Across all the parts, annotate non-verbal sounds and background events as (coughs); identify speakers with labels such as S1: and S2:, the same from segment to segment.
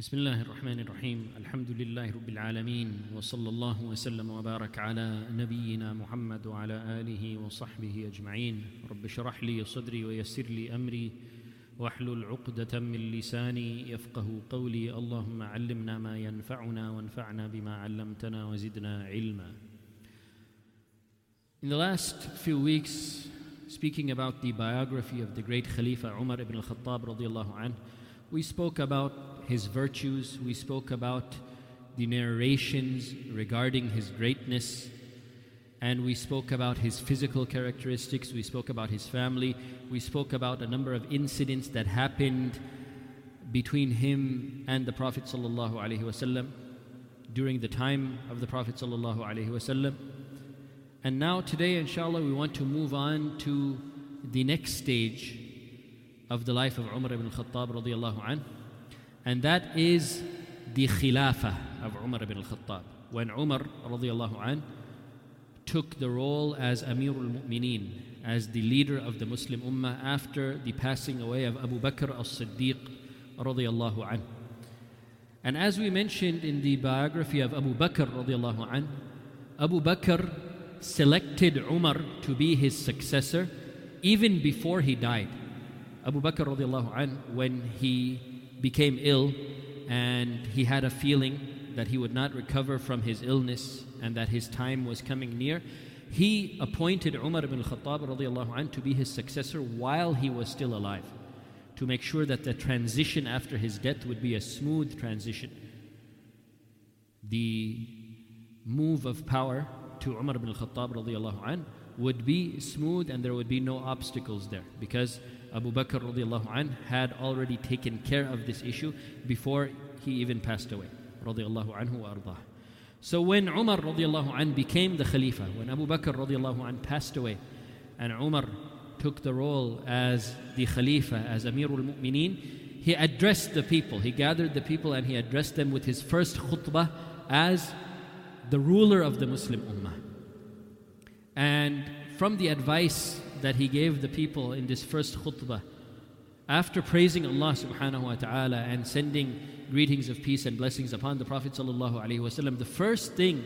S1: بسم الله الرحمن الرحيم الحمد لله رب العالمين وصلى الله وسلم وبارك على نبينا محمد وعلى اله وصحبه اجمعين رب اشرح لي صدري ويسر لي امري واحلل عقدة من لساني يفقه قولي اللهم علمنا ما ينفعنا وانفعنا بما علمتنا وزدنا علما In the last few weeks, speaking about the biography of the great Khalifa Umar ibn al-Khattab radiallahu anh, we spoke about his virtues, we spoke about the narrations regarding his greatness, and we spoke about his physical characteristics, we spoke about his family, we spoke about a number of incidents that happened between him and the Prophet wasallam during the time of the Prophet wasallam. And now today inshallah we want to move on to the next stage of the life of Umar ibn al-Khattab radiallahu anh, and that is the khilafah of Umar ibn al-Khattab. When Umar radiallahu anh took the role as Amirul Mu'mineen, as the leader of the Muslim Ummah after the passing away of Abu Bakr as-Siddiq radiallahu anh. And as we mentioned in the biography of Abu Bakr radiallahu anh, Abu Bakr selected Umar to be his successor even before he died. Abu Bakr radiallahu anh, when he became ill and he had a feeling that he would not recover from his illness and that his time was coming near, he appointed Umar ibn anh, to be his successor while he was still alive to make sure that the transition after his death would be a smooth transition. The move of power to Umar ibn anh, would be smooth and there would be no obstacles there because Abu Bakr radiallahu anh, had already taken care of this issue before he even passed away radiallahu anhu. So when Umar radiallahu anh, became the Khalifa, when Abu Bakr radiallahu anh, passed away and Umar took the role as the Khalifa, as Amirul Mu'mineen, he addressed the people. He gathered the people and he addressed them with his first khutbah as the ruler of the Muslim Ummah. And from the advice that he gave the people in this first khutbah, after praising Allah subhanahu wa ta'ala and sending greetings of peace and blessings upon the Prophet sallallahu alaihi wasallam, the first thing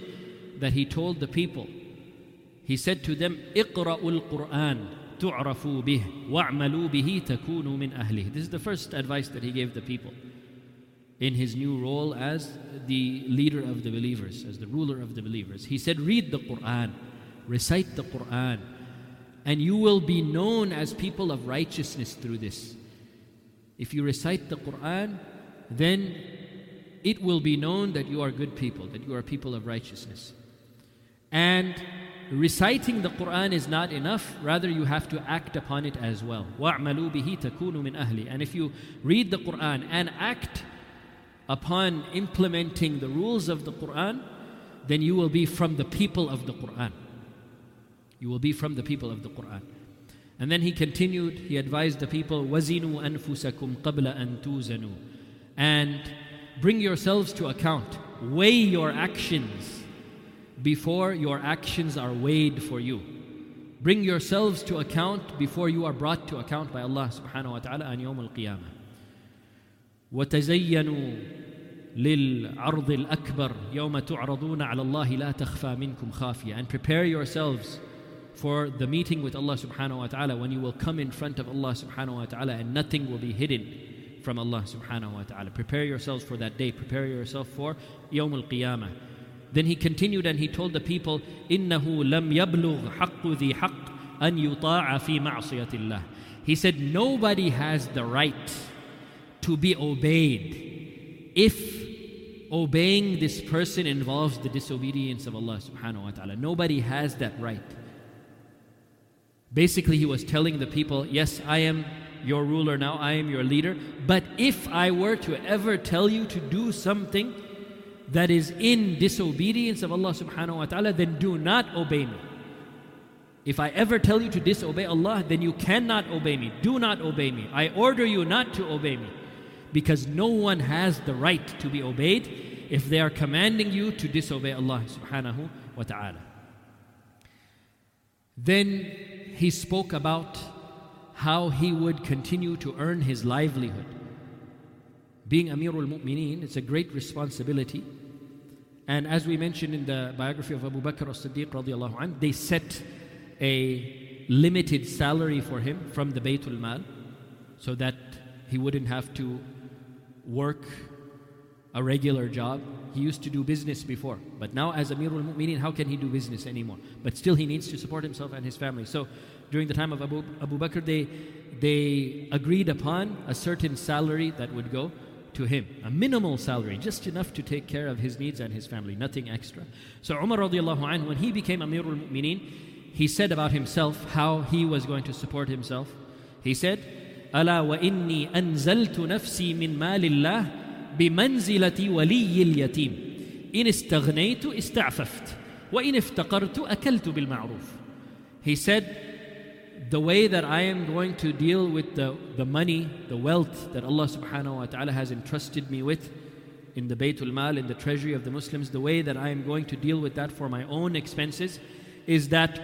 S1: that he told the people, he said to them, "Iqra'ul Quran tu'rafu bih wa'malu bihi takunu min ahli." This is the first advice that he gave the people in his new role as the leader of the believers, as the ruler of the believers. He said, Read the Quran, recite the Quran, and you will be known as people of righteousness through this. If you recite the Quran, then it will be known that you are good people, that you are people of righteousness. And reciting the Quran is not enough, rather, you have to act upon it as well. وَاعْمَلُوا بِهِ تَكُونُوا مِنْ أَهْلِ And if you read the Quran and act upon implementing the rules of the Quran, then you will be from the people of the Quran. You will be from the people of the Quran. And then he continued, he advised the people, وَزِنُوا أَنفُسَكُمْ قَبْلَ أَن تُوزَنُوا And bring yourselves to account. Weigh your actions before your actions are weighed for you. Bring yourselves to account before you are brought to account by Allah subhanahu wa ta'ala on Yawm al-Qiyamah. وتزينوا للعرض الأكبر يوم تعرضون على الله لا تخفى منكم خافية and prepare yourselves for the meeting with Allah subhanahu wa ta'ala when you will come in front of Allah subhanahu wa ta'ala and nothing will be hidden from Allah subhanahu wa ta'ala prepare yourselves for that day prepare yourself for يوم القيامة then he continued and he told the people إنه لم يبلغ حق ذي حق أن يطاع في معصية الله he said nobody has the right to be obeyed if obeying this person involves the disobedience of Allah subhanahu wa ta'ala. Nobody has that right. Basically, he was telling the people, Yes, I am your ruler now, I am your leader, but if I were to ever tell you to do something that is in disobedience of Allah subhanahu wa ta'ala, then do not obey me. If I ever tell you to disobey Allah, then you cannot obey me. Do not obey me. I order you not to obey me because no one has the right to be obeyed if they are commanding you to disobey Allah subhanahu wa ta'ala. Then he spoke about how he would continue to earn his livelihood being Amirul Mu'mineen, it's a great responsibility. And as we mentioned in the biography of Abu Bakr radiallahu anh, they set a limited salary for him from the Baytul Mal so that he wouldn't have to work a regular job. He used to do business before, but now as Amirul Mu'mineen, how can he do business anymore? But still, he needs to support himself and his family. So, during the time of Abu, Abu Bakr, they, they agreed upon a certain salary that would go to him, a minimal salary, just enough to take care of his needs and his family, nothing extra. So, Umar radiallahu anhu, when he became Amirul Mu'mineen, he said about himself how he was going to support himself. He said, ألا وإني أنزلت نفسي من مال الله بمنزلة ولي اليتيم إن استغنيت استعففت وإن افتقرت أكلت بالمعروف He said, the way that I am going to deal with the, the money, the wealth that Allah subhanahu wa ta'ala has entrusted me with in the Baytul Mal, in the treasury of the Muslims, the way that I am going to deal with that for my own expenses is that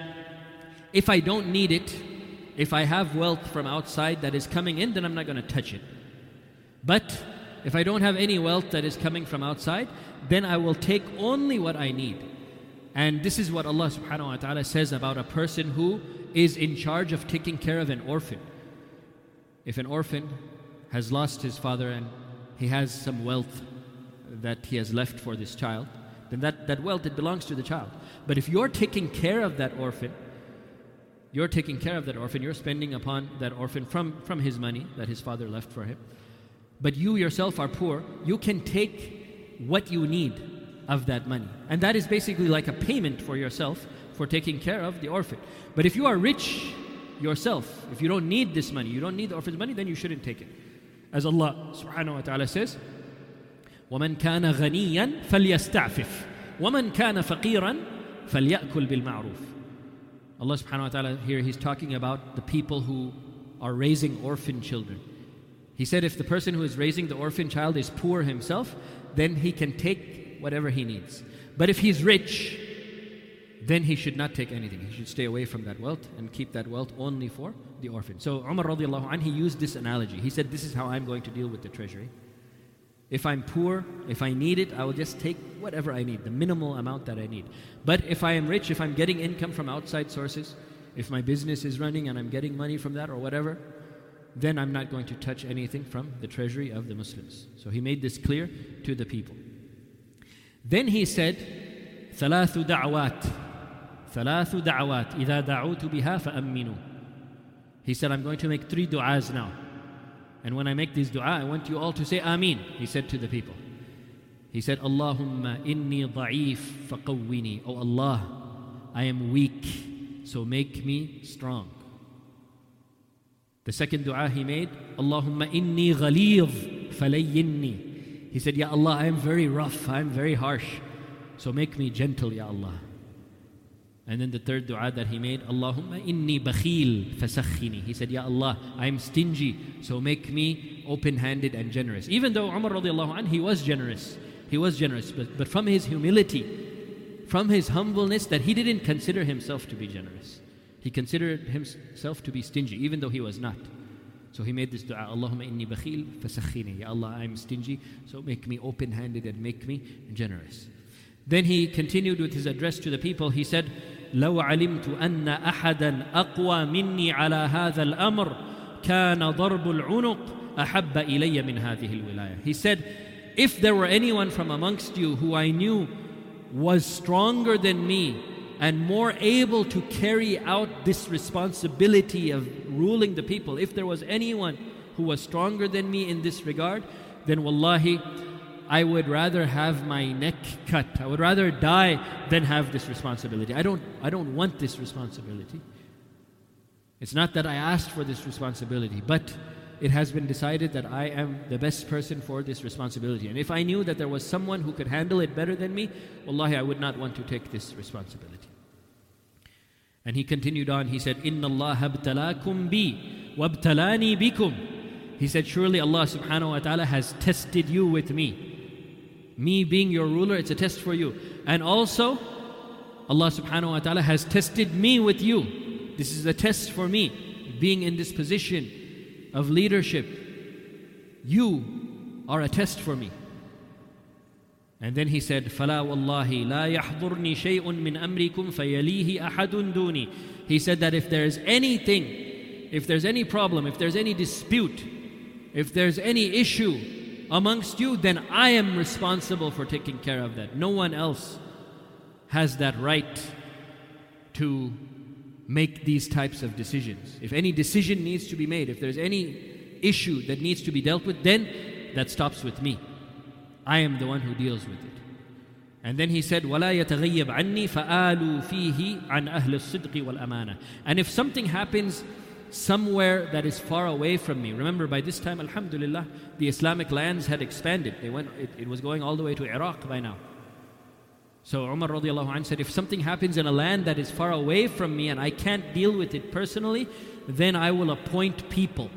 S1: if I don't need it, if I have wealth from outside that is coming in, then I'm not going to touch it. But if I don't have any wealth that is coming from outside, then I will take only what I need. And this is what Allah subhanahu wa ta'ala says about a person who is in charge of taking care of an orphan. If an orphan has lost his father and he has some wealth that he has left for this child, then that, that wealth it belongs to the child. But if you're taking care of that orphan, you're taking care of that orphan, you're spending upon that orphan from, from his money that his father left for him But you yourself are poor, you can take what you need of that money. And that is basically like a payment for yourself for taking care of the orphan. But if you are rich yourself, if you don't need this money, you don't need the orphan's money, then you shouldn't take it. As Allah subhanahu wa ta'ala says, ومن كان غنيا فليستعفف ومن كان فقيرا فليأكل بالمعروف Allah subhanahu wa ta'ala here, He's talking about the people who are raising orphan children. He said if the person who is raising the orphan child is poor himself, then he can take whatever he needs. But if he's rich, then he should not take anything. He should stay away from that wealth and keep that wealth only for the orphan. So Umar radiallahu anh, he used this analogy. He said, This is how I'm going to deal with the treasury. If I'm poor, if I need it, I will just take whatever I need, the minimal amount that I need. But if I am rich, if I'm getting income from outside sources, if my business is running and I'm getting money from that or whatever, then I'm not going to touch anything from the treasury of the Muslims. So he made this clear to the people. Then he said, ثلاث دعوات ثلاث دعوات إذا دعوت بها فأمنوا He said, I'm going to make three du'as now. And when I make this dua, I want you all to say Ameen, he said to the people. He said, Allahumma inni da'if faqawwini. Oh Allah, I am weak, so make me strong. The second dua he made, Allahumma inni ghalidh falayyinni. He said, Ya Allah, I am very rough, I am very harsh, so make me gentle, Ya Allah. And then the third dua that he made, Allahumma inni bakhil fasakhini. He said, Ya Allah, I am stingy, so make me open-handed and generous. Even though Umar radiallahu anh, he was generous. He was generous, but, but from his humility, from his humbleness, that he didn't consider himself to be generous. He considered himself to be stingy, even though he was not. So he made this dua, Allahumma inni bakhil fasakhini. Ya Allah, I am stingy, so make me open-handed and make me generous. Then he continued with his address to the people. He said, لو علمت ان احدا اقوى مني على هذا الامر كان ضرب العنق احب الي من هذه الولايه he said if there were anyone from amongst you who i knew was stronger than me and more able to carry out this responsibility of ruling the people if there was anyone who was stronger than me in this regard then wallahi I would rather have my neck cut. I would rather die than have this responsibility. I don't, I don't want this responsibility. It's not that I asked for this responsibility, but it has been decided that I am the best person for this responsibility. And if I knew that there was someone who could handle it better than me, wallahi, I would not want to take this responsibility. And he continued on, he said, Inna Allah abtalakum bi wabtalani bikum. He said, Surely Allah subhanahu wa ta'ala has tested you with me. Me being your ruler, it's a test for you. And also, Allah subhanahu wa ta'ala has tested me with you. This is a test for me, being in this position of leadership. You are a test for me. And then he said, فَلَا وَاللَّهِ لَا يَحْضُرْنِي شَيْءٌ مِّنْ أَمْرِكُمْ فَيَلِيهِ أَحَدٌ دُونِي He said that if there's anything, if there's any problem, if there's any dispute, if there's any issue amongst you, then I am responsible for taking care of that. No one else has that right to make these types of decisions. If any decision needs to be made, if there's any issue that needs to be dealt with, then that stops with me. I am the one who deals with it. And then he said, وَلَا يَتَغَيَّبْ عَنِّي فَآلُوا فِيهِ عَنْ أَهْلِ الصِّدْقِ وَالْأَمَانَةِ And if something happens somewhere that is far away from me, remember by this time, alhamdulillah, the Islamic lands had expanded. They went, it, it was going all the way to Iraq by now. So Umar radiallahu anh said, if something happens in a land that is far away from me and I can't deal with it personally, then I will appoint people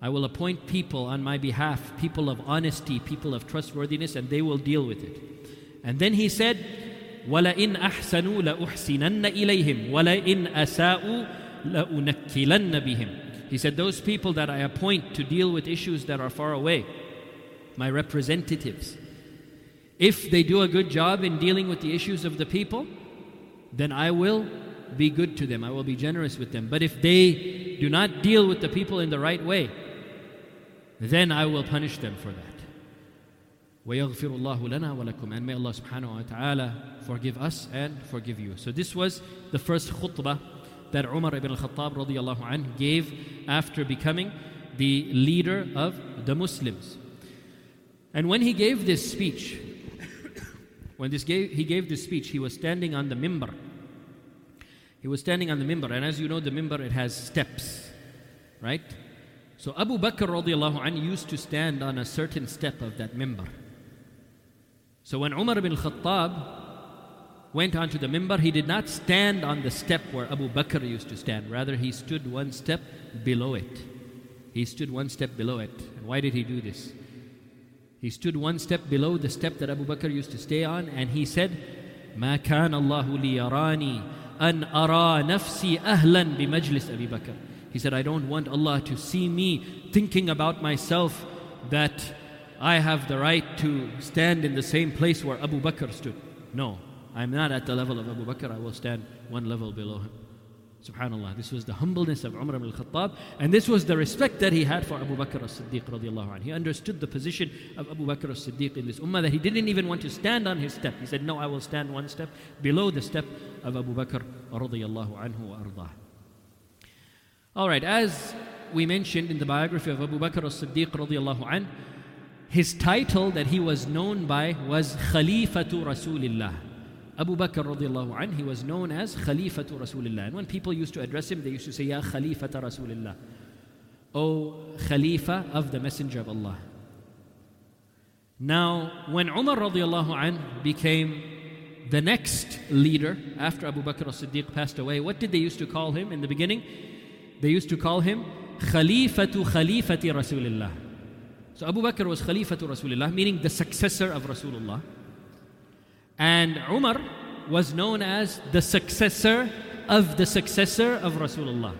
S1: I will appoint people on my behalf, people of honesty, people of trustworthiness, and they will deal with it. And then he said, وَلَئِنْ أَحْسَنُوا لَأُحْسِنَنَّ إِلَيْهِمْ وَلَئِنْ أَسَاءُوا لَأُنَكِّلَنَّ بِهِمْ He said, those people that I appoint to deal with issues that are far away, my representatives, if they do a good job in dealing with the issues of the people, then I will be good to them. I will be generous with them. But if they do not deal with the people in the right way, then I will punish them for that. وَيَغْفِرُ اللَّهُ لَنَا وَلَكُمْ And may Allah subhanahu wa ta'ala forgive us and forgive you. So this was the first khutbah that Umar ibn al-Khattab radiallahu anh gave after becoming the leader of the Muslims. And when he gave this speech, when this gave, he gave this speech, he was standing on the mimbar. He was standing on the mimbar, and as you know, the mimbar it has steps, right? So Abu Bakr radiallahu anh used to stand on a certain step of that mimbar. So when Umar ibn Khattab went onto the mimbar, he did not stand on the step where Abu Bakr used to stand. Rather, he stood one step below it. He stood one step below it. And why did he do this? He stood one step below the step that Abu Bakr used to stay on, and he said, ما كان الله ليراني أن أرى نفسي أهلا بمجلس أبي بكر He said, I don't want Allah to see me thinking about myself that I have the right to stand in the same place where Abu Bakr stood. No, I'm not at the level of Abu Bakr. I will stand one level below him. Subhanallah. This was the humbleness of Umar ibn al-Khattab and this was the respect that he had for Abu Bakr as-Siddiq radiallahu anh. He understood the position of Abu Bakr as-Siddiq in this ummah that he didn't even want to stand on his step. He said, no, I will stand one step below the step of Abu Bakr radiallahu anhu wa ardah. All right, as we mentioned in the biography of Abu Bakr as-Siddiq radiallahu an, his title that he was known by was Khalifatu Rasulillah. Abu Bakr radiallahu an, he was known as Khalifatu Rasulillah. And when people used to address him, they used to say, Ya Khalifata Rasulillah. O Khalifa of the Messenger of Allah. Now, when Umar radiallahu an became the next leader after Abu Bakr as-Siddiq passed away, what did they used to call him in the beginning? They used to call him Khalifatu Khalifati Rasulullah. So Abu Bakr was Khalifatu Rasulullah, meaning the successor of Rasulullah. And Umar was known as the successor of the successor of Rasulullah.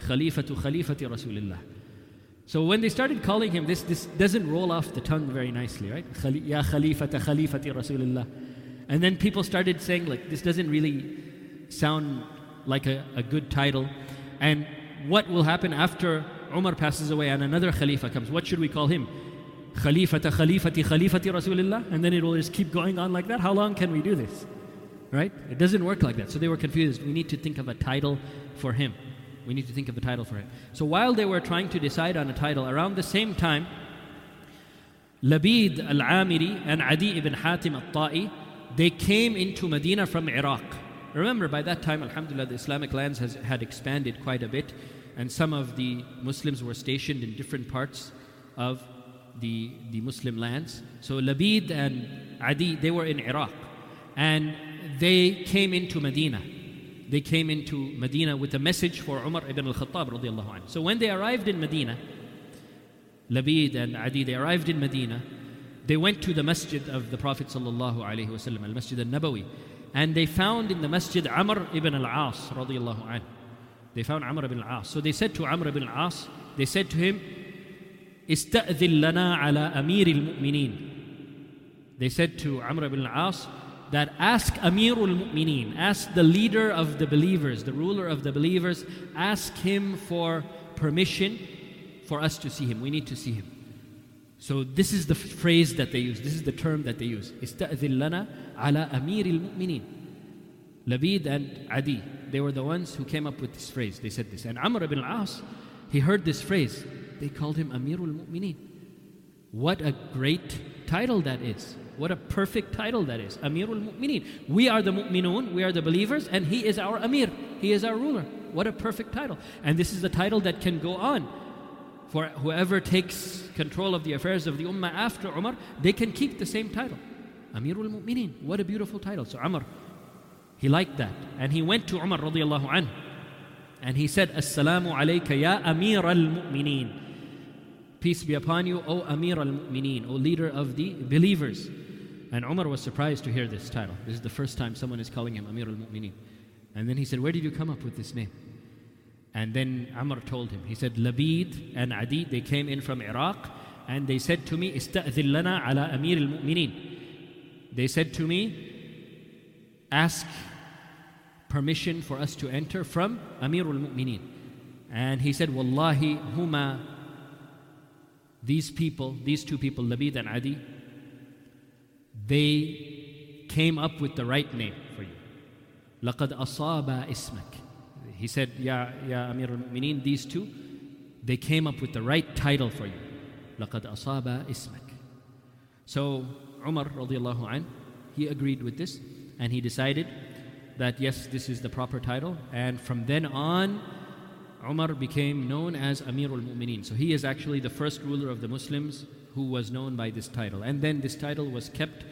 S1: Khalifatu Khalifati Rasulullah. So when they started calling him this, this doesn't roll off the tongue very nicely, right? Ya Khalifata Khalifati Rasulullah. And then people started saying, like, this doesn't really sound like a, a good title. And what will happen after Umar passes away and another Khalifa comes? What should we call him? Khalifata Khalifati Khalifati Rasulullah? And then it will just keep going on like that? How long can we do this? Right? It doesn't work like that. So they were confused. We need to think of a title for him. We need to think of a title for him. So while they were trying to decide on a title, around the same time, Labid al Amiri and Adi ibn Hatim al Ta'i, they came into Medina from Iraq. Remember, by that time, Alhamdulillah, the Islamic lands has, had expanded quite a bit, and some of the Muslims were stationed in different parts of the, the Muslim lands. So Labid and Adi, they were in Iraq, and they came into Medina. They came into Medina with a message for Umar ibn al-Khattab radiallahu anh. So when they arrived in Medina, Labid and Adi, they arrived in Medina, they went to the masjid of the Prophet sallallahu alaihi wasallam, al-Masjid al-Nabawi, and they found in the masjid Amr ibn al-As radiallahu anh. They found Amr ibn al-As. So they said to Amr ibn al-As, they said to him, استأذن لنا على أمير المؤمنين They said to Amr ibn al-As that ask Amirul Mu'mineen, ask the leader of the believers, the ruler of the believers, ask him for permission for us to see him. We need to see him. So this is the phrase that they use. This is the term that they use. استأذن لنا على أمير المؤمنين. Labid and Adi, they were the ones who came up with this phrase. They said this. And Amr ibn al-As, he heard this phrase. They called him Amirul Mu'mineen. What a great title that is. What a perfect title that is. Amirul Mu'mineen. We are the Mu'minun, we are the believers, and he is our Amir. He is our ruler. What a perfect title. And this is the title that can go on. For whoever takes control of the affairs of the Ummah after Amr, they can keep the same title. Amirul Mu'mineen. What a beautiful title. So Umar, he liked that. And he went to Umar radiallahu anhu. And he said, Assalamu alayka ya Amir al Mu'mineen. Peace be upon you, O Amir al Mu'mineen, O leader of the believers. And Umar was surprised to hear this title. This is the first time someone is calling him Amir al Mu'mineen. And then he said, Where did you come up with this name? And then Amr told him, he said, Labid and Adi, they came in from Iraq and they said to me, Ista'zil lana ala Amir al Mu'mineen. They said to me, Ask permission for us to enter from Amir al Mu'mineen. And he said, Wallahi, huma, these people, these two people, Labid and Adi, they came up with the right name for you. لقد أصاب اسمك he said, Ya, ya Amir al-Mu'mineen, these two, they came up with the right title for you. لَقَدْ أَصَابَ اسمك. So Umar radiallahu an, he agreed with this and he decided that yes, this is the proper title. And from then on, Umar became known as Amir al-Mu'mineen. So he is actually the first ruler of the Muslims who was known by this title. And then this title was kept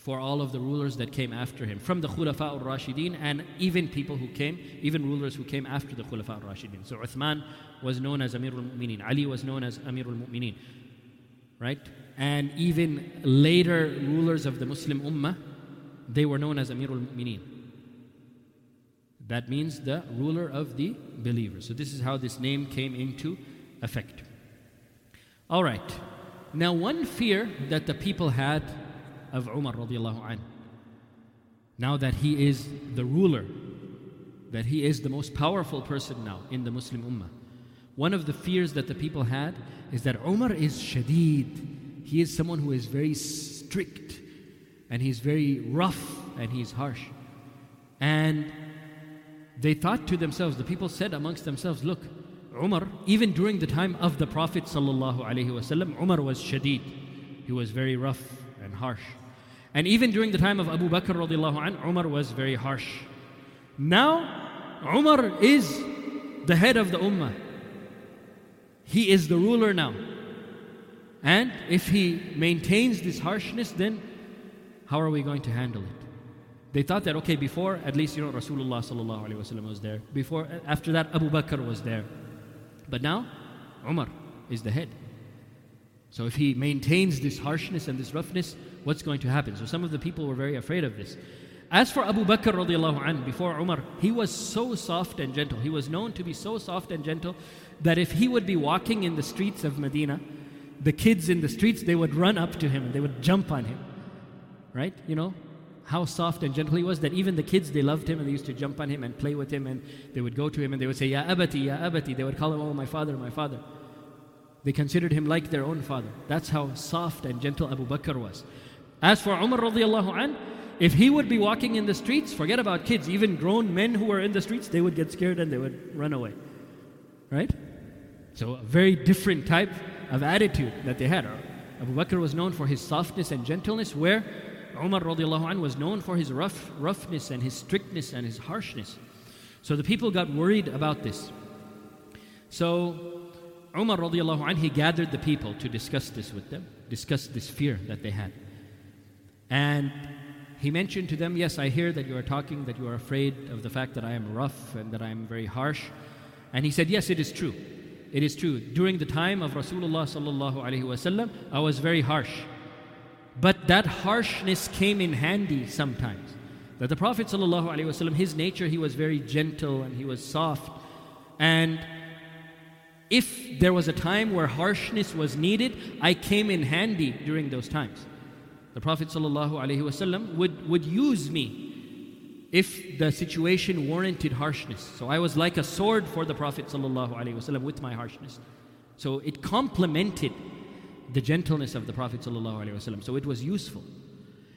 S1: for all of the rulers that came after him, from the Khulafa al Rashidin and even people who came, even rulers who came after the Khulafa al Rashidin. So Uthman was known as Amir al Mu'mineen, Ali was known as Amir al Mu'mineen, right? And even later rulers of the Muslim Ummah, they were known as Amir al Mu'mineen. That means the ruler of the believers. So this is how this name came into effect. All right. Now, one fear that the people had of Umar. Now that he is the ruler, that he is the most powerful person now in the Muslim Ummah. One of the fears that the people had is that Umar is shadid. He is someone who is very strict and he's very rough and he's harsh. And they thought to themselves, the people said amongst themselves, look, Umar, even during the time of the Prophet Umar was shadid. He was very rough and harsh. And even during the time of Abu Bakr radiallahu anh, Umar was very harsh. Now, Umar is the head of the ummah. He is the ruler now. And if he maintains this harshness, then how are we going to handle it? They thought that, okay, before, at least, you know, Rasulullah sallallahu alayhi wasallam was there. Before, after that, Abu Bakr was there. But now, Umar is the head. So if he maintains this harshness and this roughness, what's going to happen? So some of the people were very afraid of this. As for Abu Bakr radiallahu anh, before Umar, he was so soft and gentle. He was known to be so soft and gentle that if he would be walking in the streets of Medina, the kids in the streets, they would run up to him and they would jump on him. Right? You know, how soft and gentle he was that even the kids, they loved him and they used to jump on him and play with him and they would go to him and they would say, Ya abati, Ya abati. They would call him, Oh, my father, my father. They considered him like their own father. That's how soft and gentle Abu Bakr was. As for Umar radiallahu an, if he would be walking in the streets, forget about kids, even grown men who were in the streets, they would get scared and they would run away. Right? So, a very different type of attitude that they had. Abu Bakr was known for his softness and gentleness, where Umar radiallahu an was known for his rough, roughness and his strictness and his harshness. So the people got worried about this. So Umar radiallahu he gathered the people to discuss this with them, discuss this fear that they had. And he mentioned to them, Yes, I hear that you are talking, that you are afraid of the fact that I am rough and that I am very harsh. And he said, Yes, it is true. It is true. During the time of Rasulullah sallallahu alaihi wasallam, I was very harsh. But that harshness came in handy sometimes. That the Prophet sallallahu alaihi wasallam, his nature, he was very gentle and he was soft. And if there was a time where harshness was needed, I came in handy during those times. The Prophet ﷺ would, would use me if the situation warranted harshness. So I was like a sword for the Prophet ﷺ with my harshness. So it complemented the gentleness of the Prophet ﷺ. So it was useful.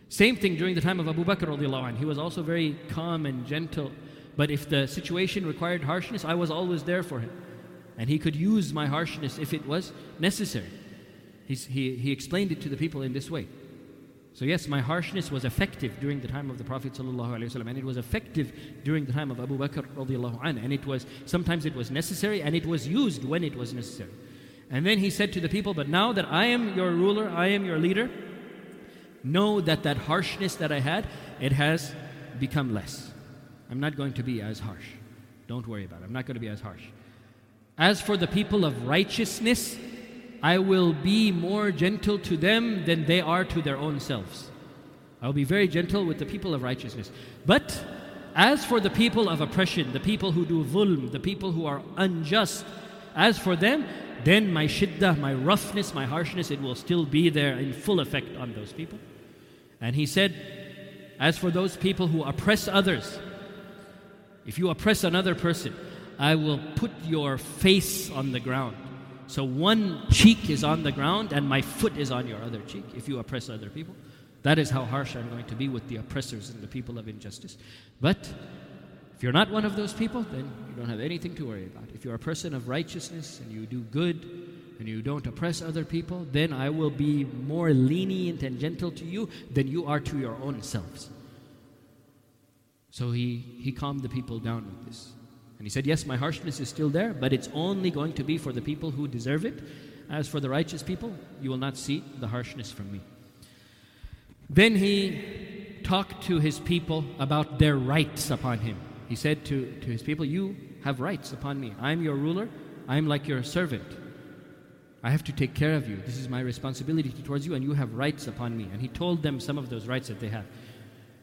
S1: Same thing during the time of Abu Bakr radiallahu anh. He was also very calm and gentle. But if the situation required harshness, I was always there for him. And he could use my harshness if it was necessary. He's, he, he explained it to the people in this way. So yes, my harshness was effective during the time of the Prophet ﷺ, and it was effective during the time of Abu Bakr and it was sometimes it was necessary and it was used when it was necessary. And then he said to the people, But now that I am your ruler, I am your leader, know that that harshness that I had, it has become less. I'm not going to be as harsh. Don't worry about it. I'm not going to be as harsh. As for the people of righteousness, I will be more gentle to them than they are to their own selves. I will be very gentle with the people of righteousness. But as for the people of oppression, the people who do dhulm, the people who are unjust, as for them, then my shiddah, my roughness, my harshness, it will still be there in full effect on those people. And he said, As for those people who oppress others, if you oppress another person, I will put your face on the ground. So one cheek is on the ground and my foot is on your other cheek if you oppress other people. That is how harsh I'm going to be with the oppressors and the people of injustice. But if you're not one of those people, then you don't have anything to worry about. If you're a person of righteousness and you do good and you don't oppress other people, then I will be more lenient and gentle to you than you are to your own selves. So he, he calmed the people down with this. And he said, Yes, my harshness is still there, but it's only going to be for the people who deserve it. As for the righteous people, you will not see the harshness from me. Then he talked to his people about their rights upon him. He said to, to his people, You have rights upon me. I'm your ruler, I'm like your servant. I have to take care of you. This is my responsibility towards you, and you have rights upon me. And he told them some of those rights that they have.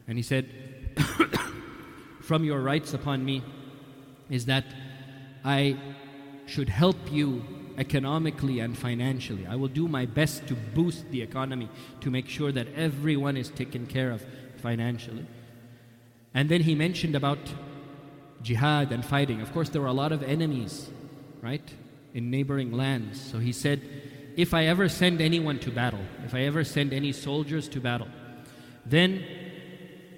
S1: And he said, (coughs) From your rights upon me, is that I should help you economically and financially. I will do my best to boost the economy to make sure that everyone is taken care of financially. And then he mentioned about jihad and fighting. Of course, there were a lot of enemies, right, in neighboring lands. So he said, if I ever send anyone to battle, if I ever send any soldiers to battle, then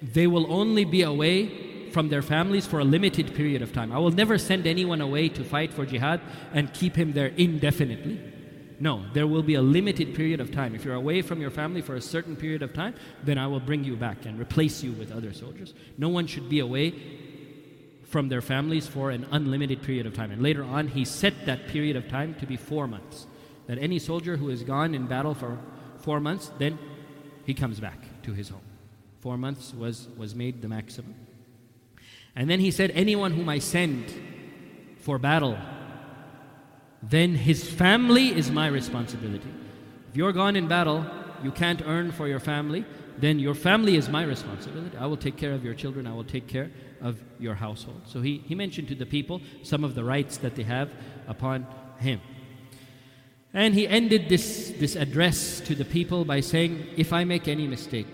S1: they will only be away from their families for a limited period of time. I will never send anyone away to fight for jihad and keep him there indefinitely. No, there will be a limited period of time. If you're away from your family for a certain period of time, then I will bring you back and replace you with other soldiers. No one should be away from their families for an unlimited period of time. And later on, he set that period of time to be four months. That any soldier who has gone in battle for four months, then he comes back to his home. Four months was, was made the maximum. And then he said, Anyone whom I send for battle, then his family is my responsibility. If you're gone in battle, you can't earn for your family, then your family is my responsibility. I will take care of your children, I will take care of your household. So he, he mentioned to the people some of the rights that they have upon him. And he ended this, this address to the people by saying, If I make any mistake,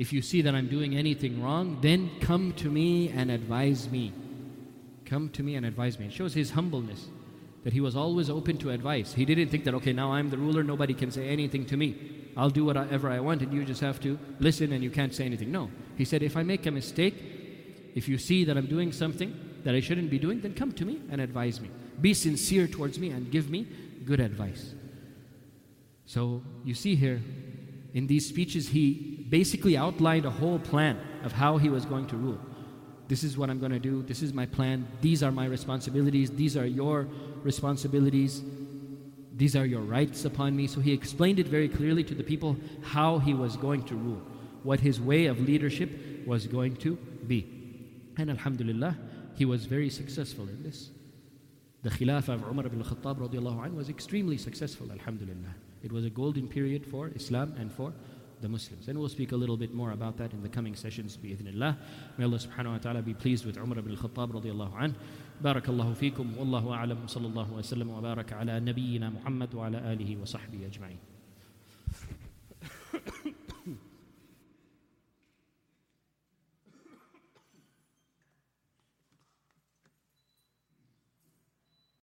S1: if you see that I'm doing anything wrong, then come to me and advise me. Come to me and advise me. It shows his humbleness, that he was always open to advice. He didn't think that, okay, now I'm the ruler, nobody can say anything to me. I'll do whatever I want, and you just have to listen and you can't say anything. No. He said, if I make a mistake, if you see that I'm doing something that I shouldn't be doing, then come to me and advise me. Be sincere towards me and give me good advice. So you see here, in these speeches, he basically outlined a whole plan of how he was going to rule. This is what I'm going to do. This is my plan. These are my responsibilities. These are your responsibilities. These are your rights upon me. So he explained it very clearly to the people how he was going to rule, what his way of leadership was going to be. And Alhamdulillah, he was very successful in this. The Khilafah of Umar ibn Khattab was extremely successful, Alhamdulillah. It was a golden period for Islam and for the Muslims. And we'll speak a little bit more about that in the coming sessions, bi'idhnillah. May Allah subhanahu wa ta'ala be pleased with Umar ibn al-Khattab radiallahu anhu. بارك الله فيكم والله أعلم صلى الله وسلم وبارك على نبينا محمد وعلى آله وصحبه أجمعين